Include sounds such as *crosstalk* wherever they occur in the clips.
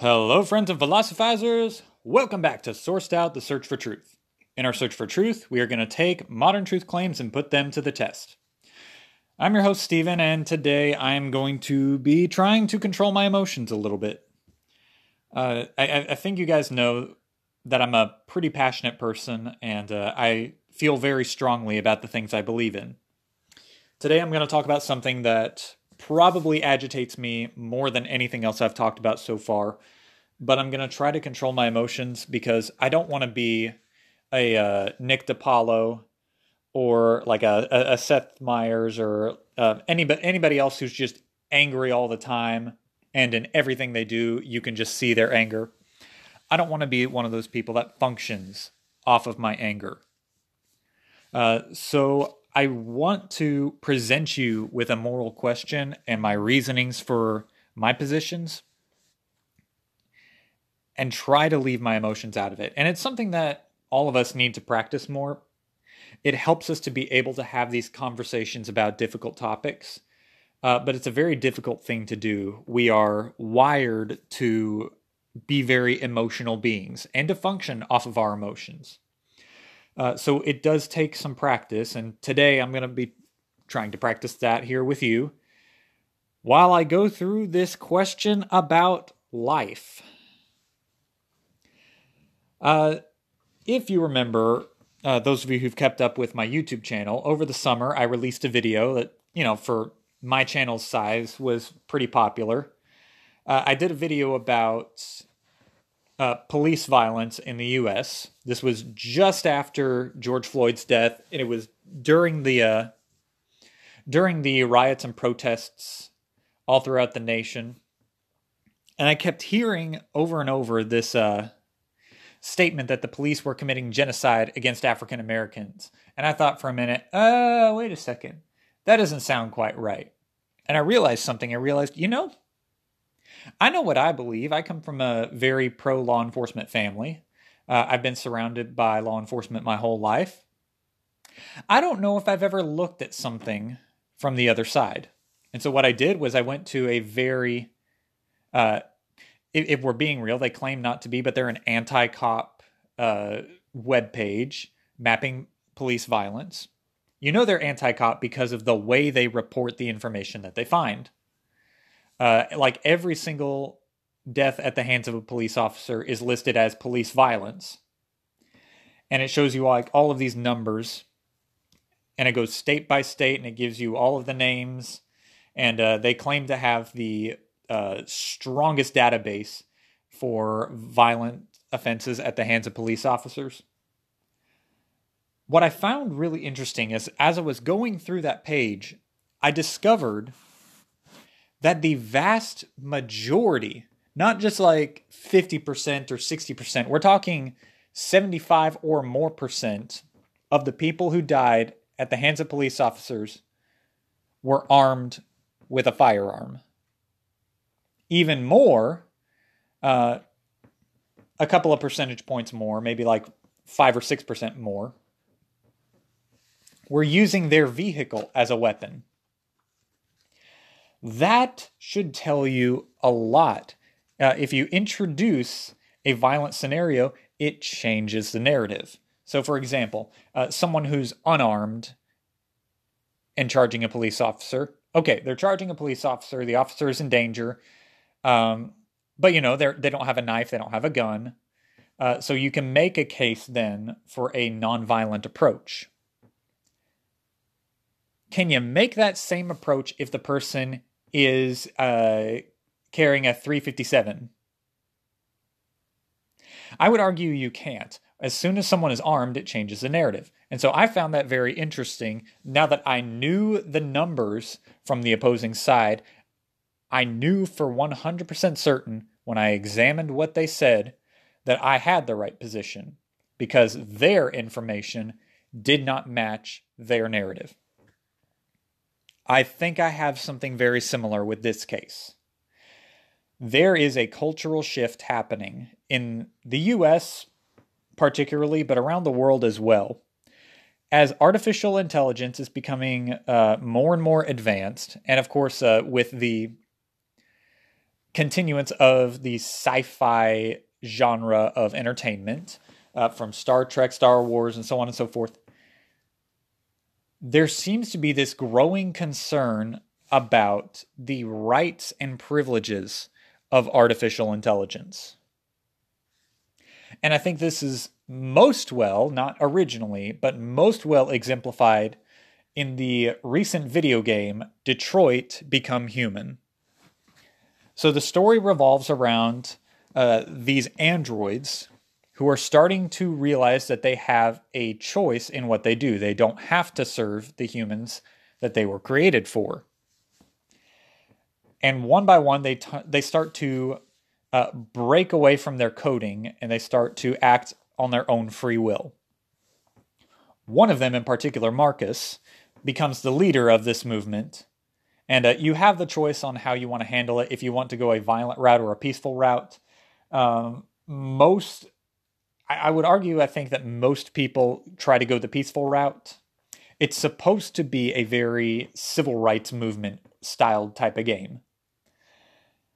Hello, friends and philosophizers. Welcome back to Sourced Out the Search for Truth. In our search for truth, we are going to take modern truth claims and put them to the test. I'm your host, Stephen, and today I am going to be trying to control my emotions a little bit. Uh, I, I, think you guys know that I'm a pretty passionate person and uh, I feel very strongly about the things I believe in. Today I'm going to talk about something that probably agitates me more than anything else I've talked about so far, but I'm going to try to control my emotions because I don't want to be a uh, Nick DiPaolo or like a, a, Seth Meyers or uh, anybody, anybody else who's just angry all the time and in everything they do, you can just see their anger. I don't want to be one of those people that functions off of my anger. Uh, so I want to present you with a moral question and my reasonings for my positions and try to leave my emotions out of it. And it's something that all of us need to practice more. It helps us to be able to have these conversations about difficult topics, uh, but it's a very difficult thing to do. We are wired to be very emotional beings and to function off of our emotions. Uh, so it does take some practice, and today I'm going to be trying to practice that here with you while I go through this question about life. Uh, if you remember, uh, those of you who've kept up with my YouTube channel, over the summer I released a video that, you know, for my channel's size was pretty popular. Uh, I did a video about uh, police violence in the U.S. This was just after George Floyd's death, and it was during the uh, during the riots and protests all throughout the nation. And I kept hearing over and over this uh, statement that the police were committing genocide against African Americans. And I thought for a minute, uh, wait a second, that doesn't sound quite right. And I realized something. I realized, you know, I know what I believe. I come from a very pro law enforcement family. Uh, I've been surrounded by law enforcement my whole life. I don't know if I've ever looked at something from the other side. And so what I did was I went to a very, uh, if, if, we're being real, they claim not to be, but they're an anti-cop uh, web page mapping police violence. You know they're anti-cop because of the way they report the information that they find. Uh, like every single death at the hands of a police officer is listed as police violence. And it shows you like all of these numbers. And it goes state by state and it gives you all of the names. And uh, they claim to have the uh, strongest database for violent offenses at the hands of police officers. What i found really interesting is as i was going through that page i discovered that the vast majority, not just like 50% or 60%, we're talking 75 or more percent of the people who died at the hands of police officers were armed with a firearm. Even more, uh, a couple of percentage points more, maybe like five or six percent more, were using their vehicle as a weapon. That should tell you a lot. Uh, if you introduce a violent scenario, it changes the narrative. So, for example, uh, someone who's unarmed and charging a police officer. Okay, they're charging a police officer. The officer is in danger, um, but you know they they don't have a knife. They don't have a gun. Uh, so you can make a case then for a nonviolent approach. Can you make that same approach if the person is uh, carrying a 357. I would argue you can't. As soon as someone is armed, it changes the narrative. And so I found that very interesting. Now that I knew the numbers from the opposing side, I knew for 100% certain when I examined what they said that I had the right position because their information did not match their narrative. I think I have something very similar with this case. There is a cultural shift happening in the US, particularly, but around the world as well. As artificial intelligence is becoming uh, more and more advanced, and of course, uh, with the continuance of the sci-fi genre of entertainment uh, from Star Trek, Star Wars, and so on and so forth. There seems to be this growing concern about the rights and privileges of artificial intelligence. And I think this is most well, not originally, but most well exemplified in the recent video game Detroit Become Human. So the story revolves around uh, these androids who are starting to realize that they have a choice in what they do. They don't have to serve the humans that they were created for. And one by one, they t- they start to uh, break away from their coding and they start to act on their own free will. One of them, in particular, Marcus, becomes the leader of this movement. And uh, you have the choice on how you want to handle it. If you want to go a violent route or a peaceful route, um, most, I, I would argue, I think that most people try to go the peaceful route. It's supposed to be a very civil rights movement styled type of game.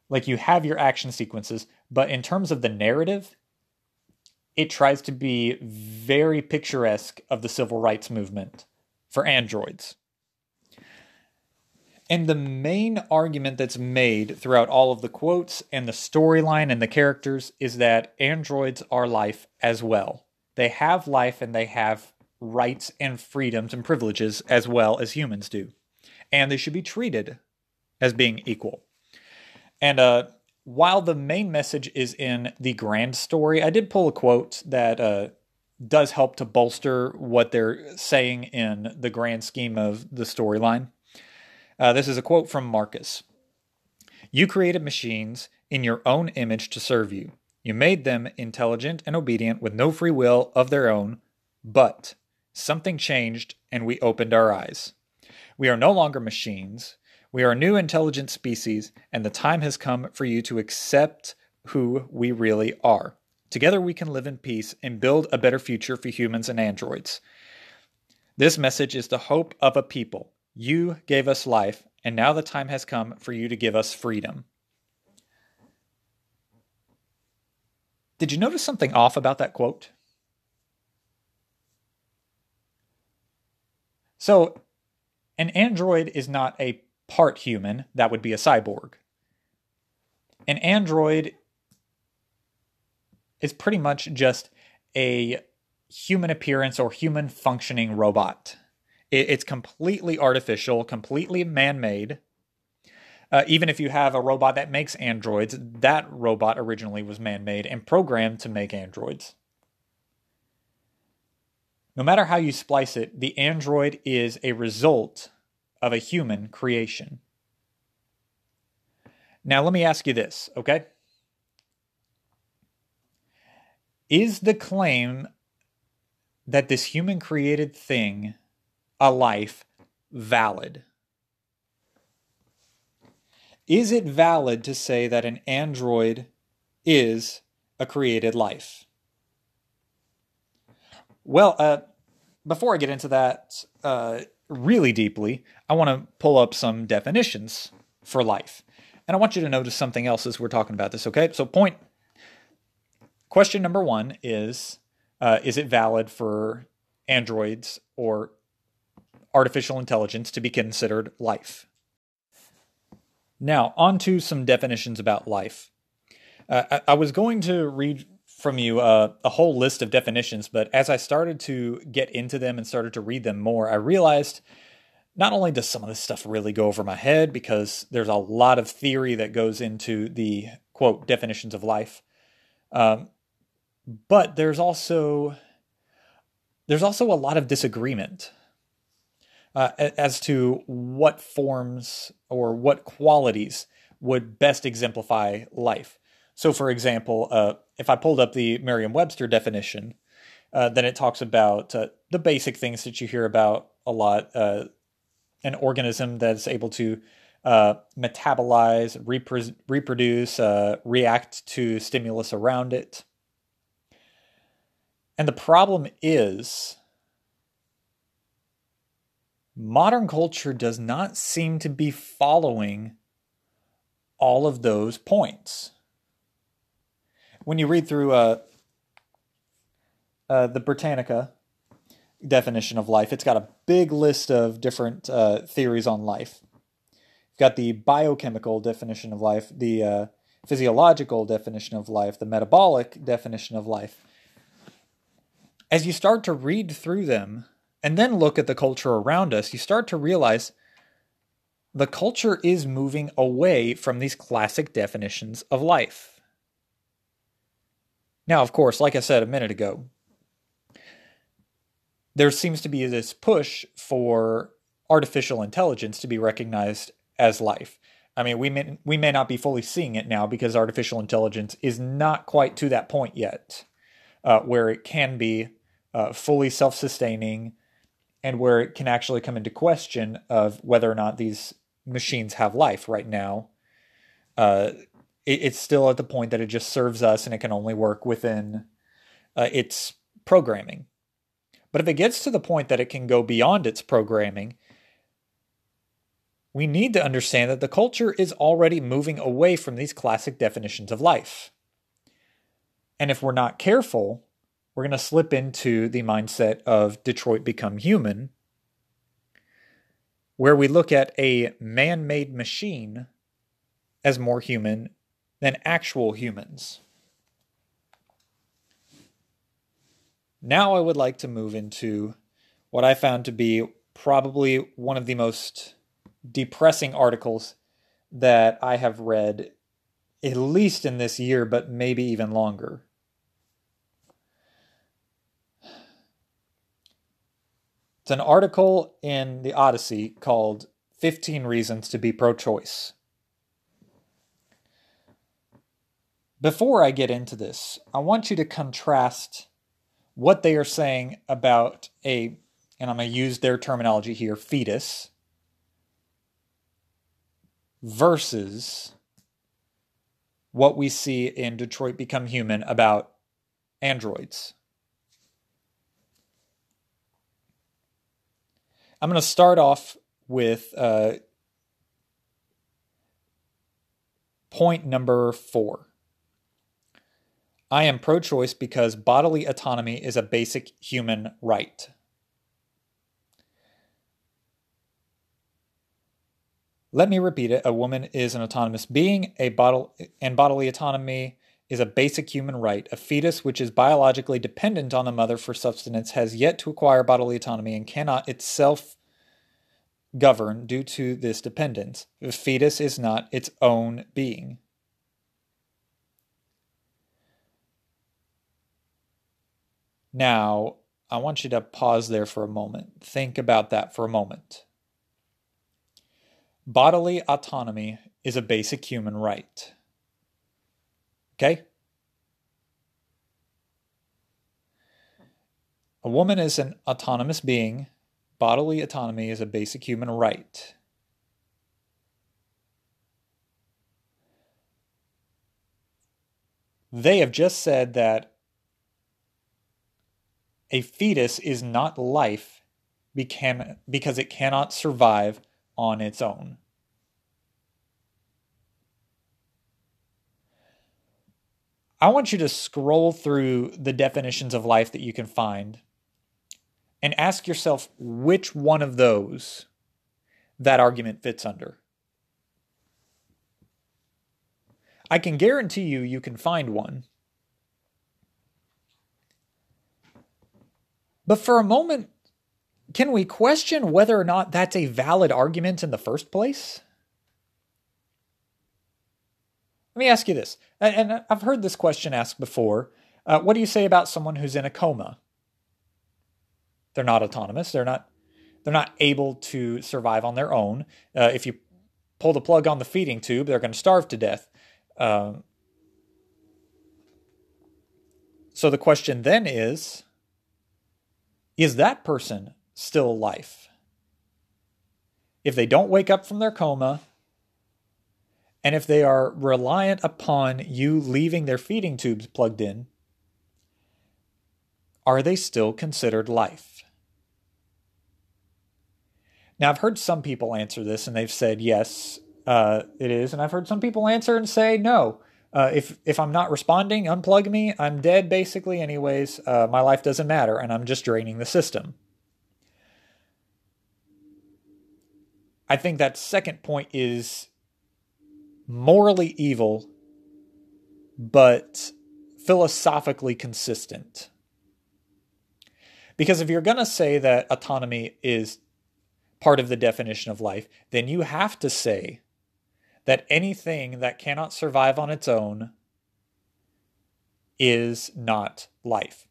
Like you have your action sequences, but in terms of the narrative, it tries to be very picturesque of the civil rights movement for androids. And the main argument that's made throughout all of the quotes and the storyline and the characters is that androids are life as well. They have life and they have rights and freedoms and privileges as well as humans do. And they should be treated as being equal. And uh, while the main message is in the grand story, I did pull a quote that uh, does help to bolster what they're saying in the grand scheme of the storyline. Uh, this is a quote from Marcus You created machines in your own image to serve you. You made them intelligent and obedient with no free will of their own, but something changed and we opened our eyes. We are no longer machines. We are a new intelligent species, and the time has come for you to accept who we really are. Together we can live in peace and build a better future for humans and androids. This message is the hope of a people. You gave us life, and now the time has come for you to give us freedom. Did you notice something off about that quote? So, an android is not a part human, that would be a cyborg. An android is pretty much just a human appearance or human functioning robot. It's completely artificial, completely man made. Uh, even if you have a robot that makes androids, that robot originally was man made and programmed to make androids. No matter how you splice it, the android is a result of a human creation. Now, let me ask you this, okay? Is the claim that this human created thing, a life, valid? Is it valid to say that an android is a created life? Well, uh, before I get into that, uh, really deeply, I want to pull up some definitions for life. And I want you to notice something else as we're talking about this, okay? So, point question number one is uh, Is it valid for androids or artificial intelligence to be considered life? Now, on to some definitions about life. Uh, I, I, was going to read from you uh, a whole list of definitions, but as I started to get into them and started to read them more, I realized not only does some of this stuff really go over my head because there's a lot of theory that goes into the quote definitions of life, um, but there's also there's also a lot of disagreement uh, as to what forms or what qualities would best exemplify life. So, for example, uh, if I pulled up the Merriam Webster definition, uh, then it talks about uh, the basic things that you hear about a lot uh, an organism that's able to uh, metabolize, repro- reproduce, react to stimulus around it. And the problem is, modern culture does not seem to be following all of those points. When you read through uh, uh, the Britannica definition of life, it's got a big list of different uh, theories on life. You've got the biochemical definition of life, the uh, physiological definition of life, the metabolic definition of life. As you start to read through them and then look at the culture around us, you start to realize the culture is moving away from these classic definitions of life. Now, of course, like I said a minute ago, there seems to be this push for artificial intelligence to be recognized as life. I mean, we may, we may not be fully seeing it now because artificial intelligence is not quite to that point yet, uh, where it can be uh, fully self sustaining and where it can actually come into question of whether or not these machines have life right now. Uh, it, it's still at the point that it just serves us and it can only work within uh, its programming. But if it gets to the point that it can go beyond its programming, we need to understand that the culture is already moving away from these classic definitions of life. And if we're not careful, we're going to slip into the mindset of Detroit Become Human, where we look at a man made machine as more human than actual humans. Now, I would like to move into what I found to be probably one of the most depressing articles that I have read, at least in this year, but maybe even longer. It's an article in the Odyssey called 15 Reasons to Be Pro Choice. Before I get into this, I want you to contrast what they are saying about a, and I'm going to use their terminology here, fetus, versus what we see in Detroit Become Human about androids. I'm going to start off with uh, point number four. I am pro choice because bodily autonomy is a basic human right. Let me repeat it. A woman is an autonomous being, a bottle and bodily autonomy is a basic human right. A fetus, which is biologically dependent on the mother for sustenance, has yet to acquire bodily autonomy and cannot itself govern due to this dependence. The fetus is not its own being. Now, I want you to pause there for a moment. Think about that for a moment. Bodily autonomy is a basic human right. Okay? A woman is an autonomous being. Bodily autonomy is a basic human right. They have just said that a fetus is not life because it cannot survive on its own. I want you to scroll through the definitions of life that you can find and ask yourself which one of those that argument fits under. I can guarantee you, you can find one. But for a moment, can we question whether or not that's a valid argument in the first place? Let me ask you this, and I've heard this question asked before. Uh, what do you say about someone who's in a coma? They're not autonomous. They're not. They're not able to survive on their own. Uh, if you pull the plug on the feeding tube, they're going to starve to death. Uh, so the question then is: Is that person still life. If they don't wake up from their coma, and if they are reliant upon you leaving their feeding tubes plugged in, are they still considered life? Now, I've heard some people answer this and they've said, yes, uh, it is, and I've heard some people answer and say no. Uh, if if I'm not responding, unplug me. I'm dead, basically. Anyways, uh, my life doesn't matter, and I'm just draining the system. I think that second point is morally evil, but philosophically consistent. Because if you're going to say that autonomy is part of the definition of life, then you have to say that anything that cannot survive on its own is not life.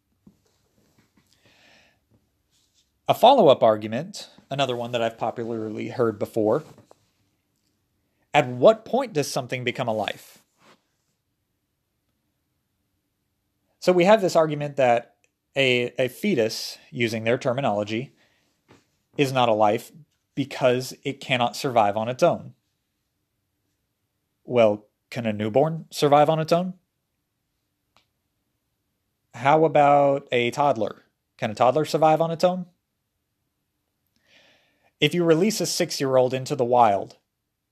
A follow up argument, another one that I've popularly heard before at what point does something become a life? So we have this argument that a, a fetus, using their terminology, is not a life because it cannot survive on its own. Well, can a newborn survive on its own? How about a toddler? Can a toddler survive on its own? If you release a six year old into the wild,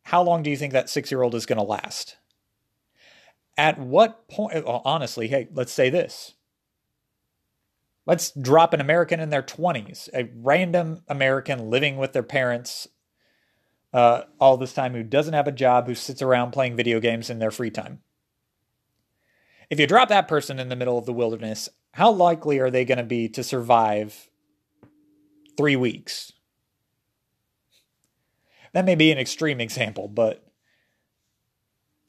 how long do you think that six year old is going to last? At what point, well, honestly, hey, let's say this. Let's drop an American in their 20s, a random American living with their parents uh, all this time who doesn't have a job, who sits around playing video games in their free time. If you drop that person in the middle of the wilderness, how likely are they going to be to survive three weeks? That may be an extreme example, but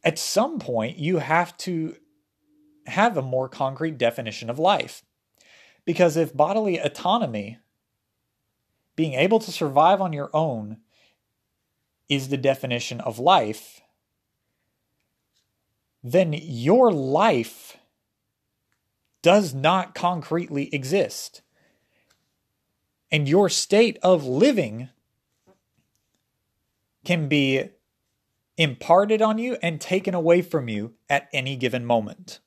at some point you have to have a more concrete definition of life. Because if bodily autonomy, being able to survive on your own, is the definition of life, then your life does not concretely exist. And your state of living can be imparted on you and taken away from you at any given moment.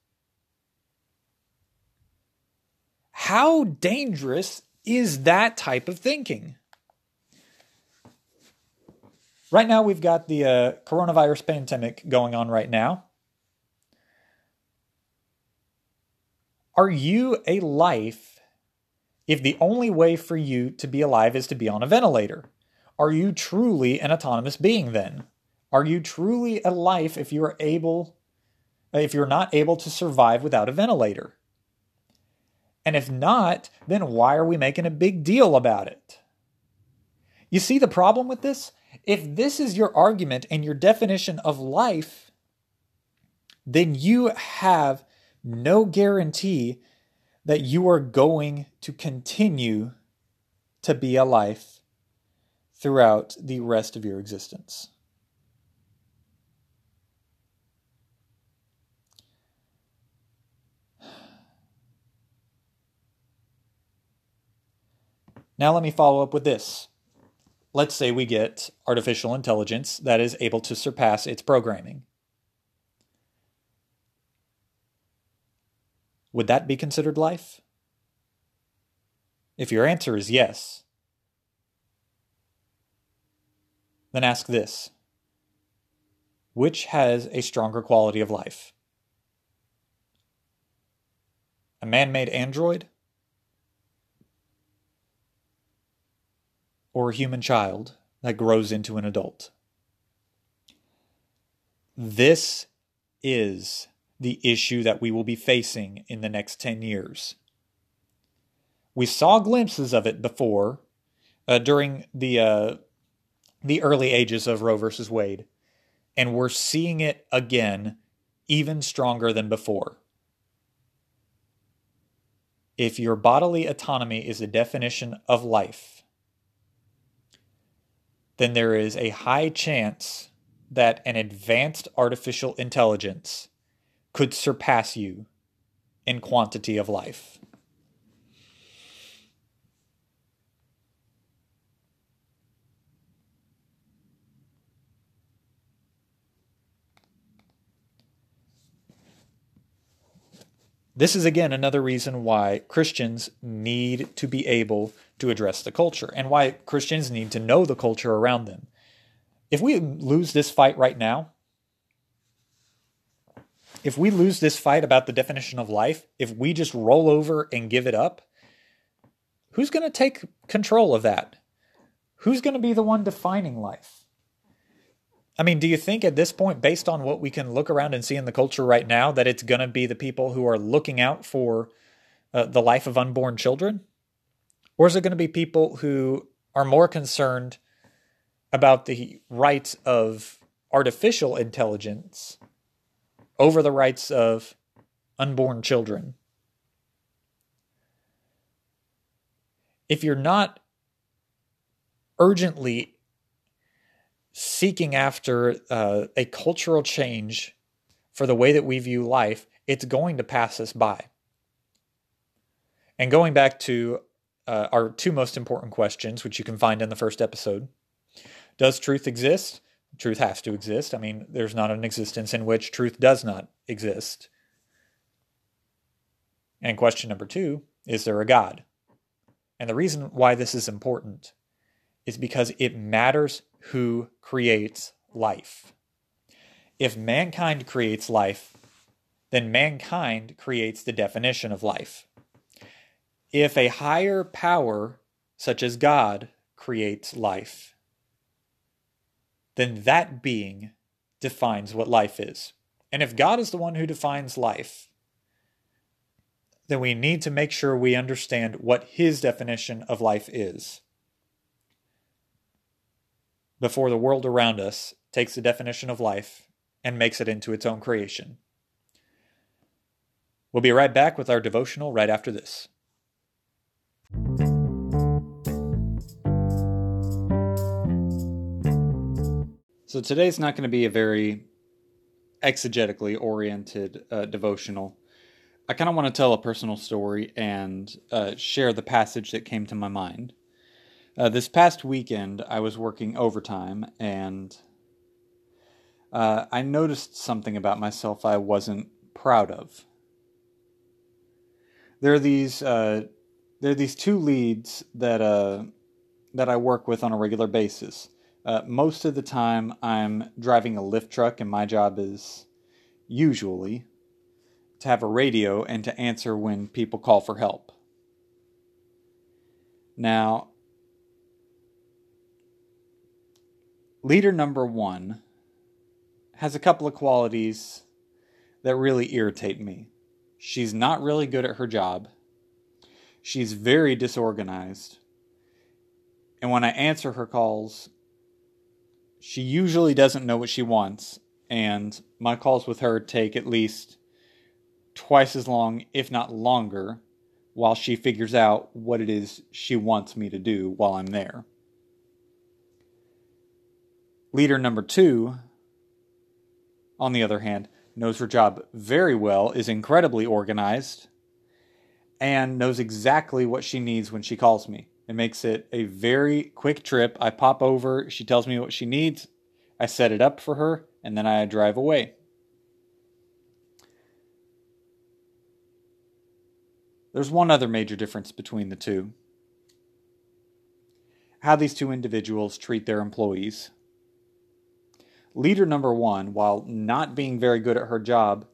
How dangerous is that type of thinking? Right now, we've got the uh, coronavirus pandemic going on right now. Are you a life if the only way for you to be alive is to be on a ventilator? Are you truly an autonomous being then? Are you truly a life if you are able if you're not able to survive without a ventilator? And if not, then why are we making a big deal about it? You see the problem with this? If this is your argument and your definition of life, then you have no guarantee that you are going to continue to be a life throughout the rest of your existence. Now, let me follow up with this. Let's say we get artificial intelligence that is able to surpass its programming. Would that be considered life? If your answer is yes, then ask this Which has a stronger quality of life? A man made android? Or a human child that grows into an adult? This is the issue that we will be facing in the next 10 years. We saw glimpses of it before uh, during the uh, the early ages of Roe versus Wade. And we're seeing it again, even stronger than before. If your bodily autonomy is a definition of life, then there is a high chance that an advanced artificial intelligence could surpass you in quantity of life. This is again another reason why Christians need to be able to address the culture and why Christians need to know the culture around them. If we lose this fight right now, if we lose this fight about the definition of life, if we just roll over and give it up, who's going to take control of that? Who's going to be the one defining life? I mean, do you think at this point, based on what we can look around and see in the culture right now, that it's going to be the people who are looking out for uh, the life of unborn children? Or is it going to be people who are more concerned about the rights of artificial intelligence over the rights of unborn children? If you're not urgently seeking after uh, a cultural change for the way that we view life, it's going to pass us by. And going back to uh, our two most important questions, which you can find in the first episode Does truth exist? Truth has to exist. I mean, there's not an existence in which truth does not exist. And question number two Is there a God? And the reason why this is important is because it matters who creates life. If mankind creates life, then mankind creates the definition of life. If a higher power, such as God, creates life, then that being defines what life is. And if God is the one who defines life, then we need to make sure we understand what his definition of life is before the world around us takes the definition of life and makes it into its own creation. We'll be right back with our devotional right after this. So today's not going to be a very exegetically oriented uh, devotional. I kind of want to tell a personal story and uh, share the passage that came to my mind. Uh, this past weekend, I was working overtime and uh, I noticed something about myself I wasn't proud of. There are these uh, there are these two leads that uh, that I work with on a regular basis. Uh, most of the time, I'm driving a lift truck, and my job is usually to have a radio and to answer when people call for help. Now, leader number one has a couple of qualities that really irritate me. She's not really good at her job. She's very disorganized. And when I answer her calls, she usually doesn't know what she wants. And my calls with her take at least twice as long, if not longer, while she figures out what it is she wants me to do while I'm there. Leader number two, on the other hand, knows her job very well, is incredibly organized, and knows exactly what she needs when she calls me. It makes it a very quick trip. I pop over, she tells me what she needs, I set it up for her, and then I drive away. There's one other major difference between the two how these two individuals treat their employees. Leader number one, while not being very good at her job,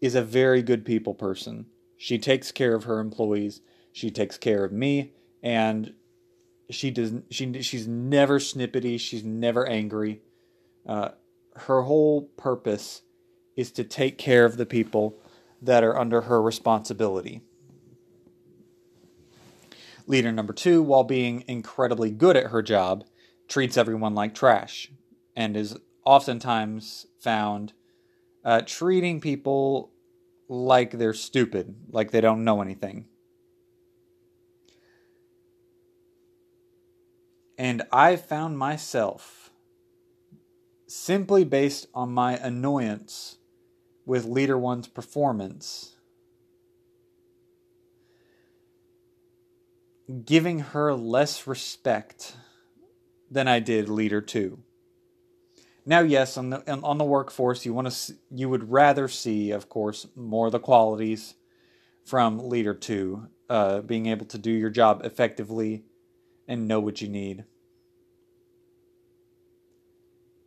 is a very good people person. She takes care of her employees. She takes care of me, and she does. She she's never snippety. She's never angry. Uh, her whole purpose is to take care of the people that are under her responsibility. Leader number two, while being incredibly good at her job, treats everyone like trash and is oftentimes found uh, treating people like they're stupid, like they don't know anything. And I found myself simply based on my annoyance with Leader One's performance, giving her less respect than I did Leader Two. Now, yes, on the on the workforce, you want to you would rather see, of course, more of the qualities from leader two, uh, being able to do your job effectively and know what you need.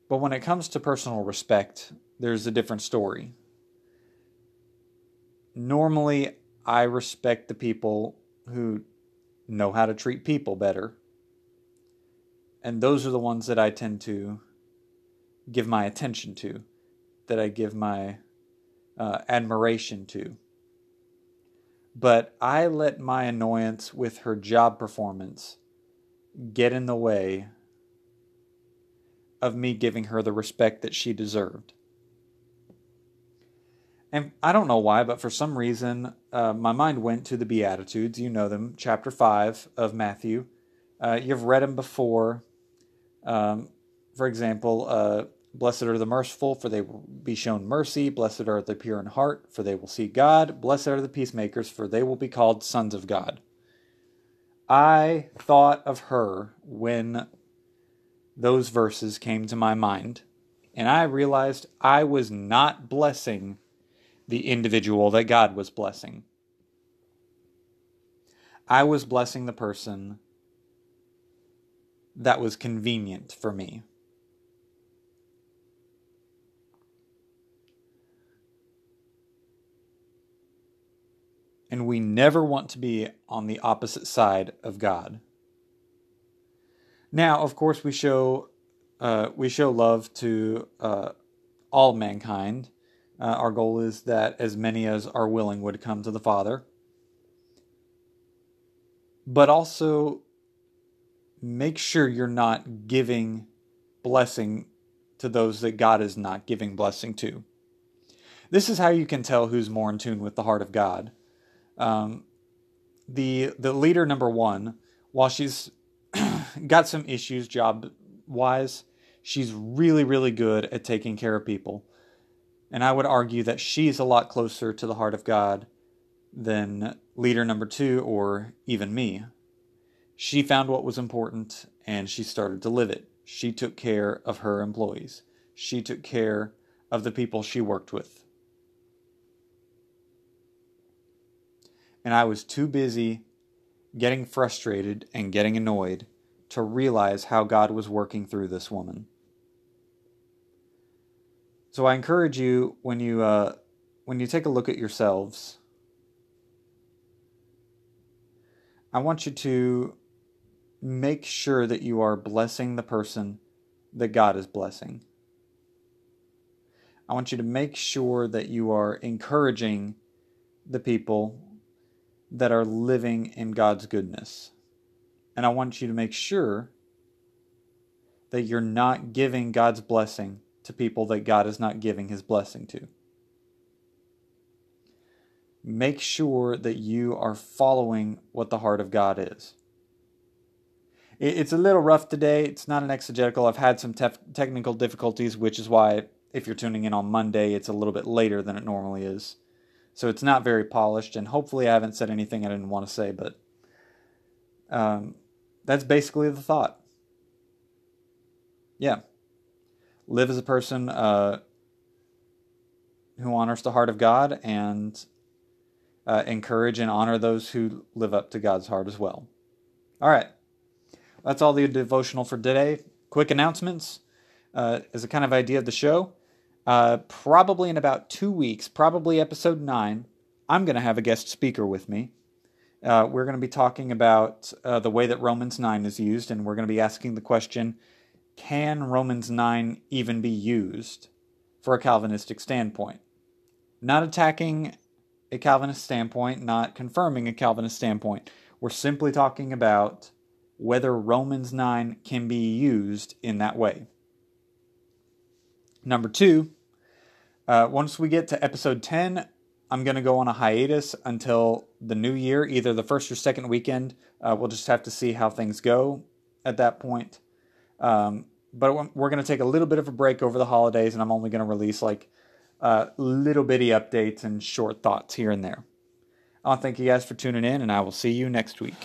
But when it comes to personal respect, there's a different story. Normally, I respect the people who know how to treat people better. And those are the ones that I tend to give my attention to, that I give my uh, admiration to. But I let my annoyance with her job performance get in the way of me giving her the respect that she deserved. And I don't know why, but for some reason, uh, my mind went to the Beatitudes. You know them, chapter 5 of Matthew. Uh, you've read them before. Um, for example, uh, Blessed are the merciful, for they will be shown mercy. Blessed are the pure in heart, for they will see God. Blessed are the peacemakers, for they will be called sons of God. I thought of her when those verses came to my mind, and I realized I was not blessing the individual that God was blessing. I was blessing the person that was convenient for me. And we never want to be on the opposite side of God. Now, of course, we show uh, we show love to uh, all mankind. Uh, our goal is that as many as are willing would come to the Father, but also make sure you're not giving blessing to those that God is not giving blessing to. This is how you can tell who's more in tune with the heart of God. Um, the the leader number one, while she's *clears throat* got some issues job wise, she's really really good at taking care of people, and I would argue that she's a lot closer to the heart of God than leader number two or even me. She found what was important and she started to live it. She took care of her employees. She took care of the people she worked with. And I was too busy getting frustrated and getting annoyed to realize how God was working through this woman. So I encourage you when you uh, when you take a look at yourselves, I want you to make sure that you are blessing the person that God is blessing. I want you to make sure that you are encouraging the people that are living in God's goodness. And I want you to make sure that you're not giving God's blessing to people that God is not giving his blessing to. Make sure that you are following what the heart of God is. It's a little rough today. It's not an exegetical. I've had some tef- technical difficulties, which is why, if you're tuning in on Monday, it's a little bit later than it normally is. So it's not very polished, and hopefully I haven't said anything I didn't want to say, but um, that's basically the thought. Yeah. Live as a person uh, who honors the heart of God and uh, encourage and honor those who live up to God's heart as well. All right. That's all the devotional for today. Quick announcements uh, as a kind of idea of the show. Uh, probably in about two weeks, probably episode nine, I'm going to have a guest speaker with me. Uh, we're going to be talking about uh, the way that Romans 9 is used, and we're going to be asking the question can Romans 9 even be used for a Calvinistic standpoint? Not attacking a Calvinist standpoint, not confirming a Calvinist standpoint. We're simply talking about whether Romans 9 can be used in that way. Number two, uh, once we get to episode 10, I'm going to go on a hiatus until the new year, either the first or second weekend. Uh, we'll just have to see how things go at that point. Um, but we're going to take a little bit of a break over the holidays, and I'm only going to release like uh, little bitty updates and short thoughts here and there. I want to thank you guys for tuning in, and I will see you next week.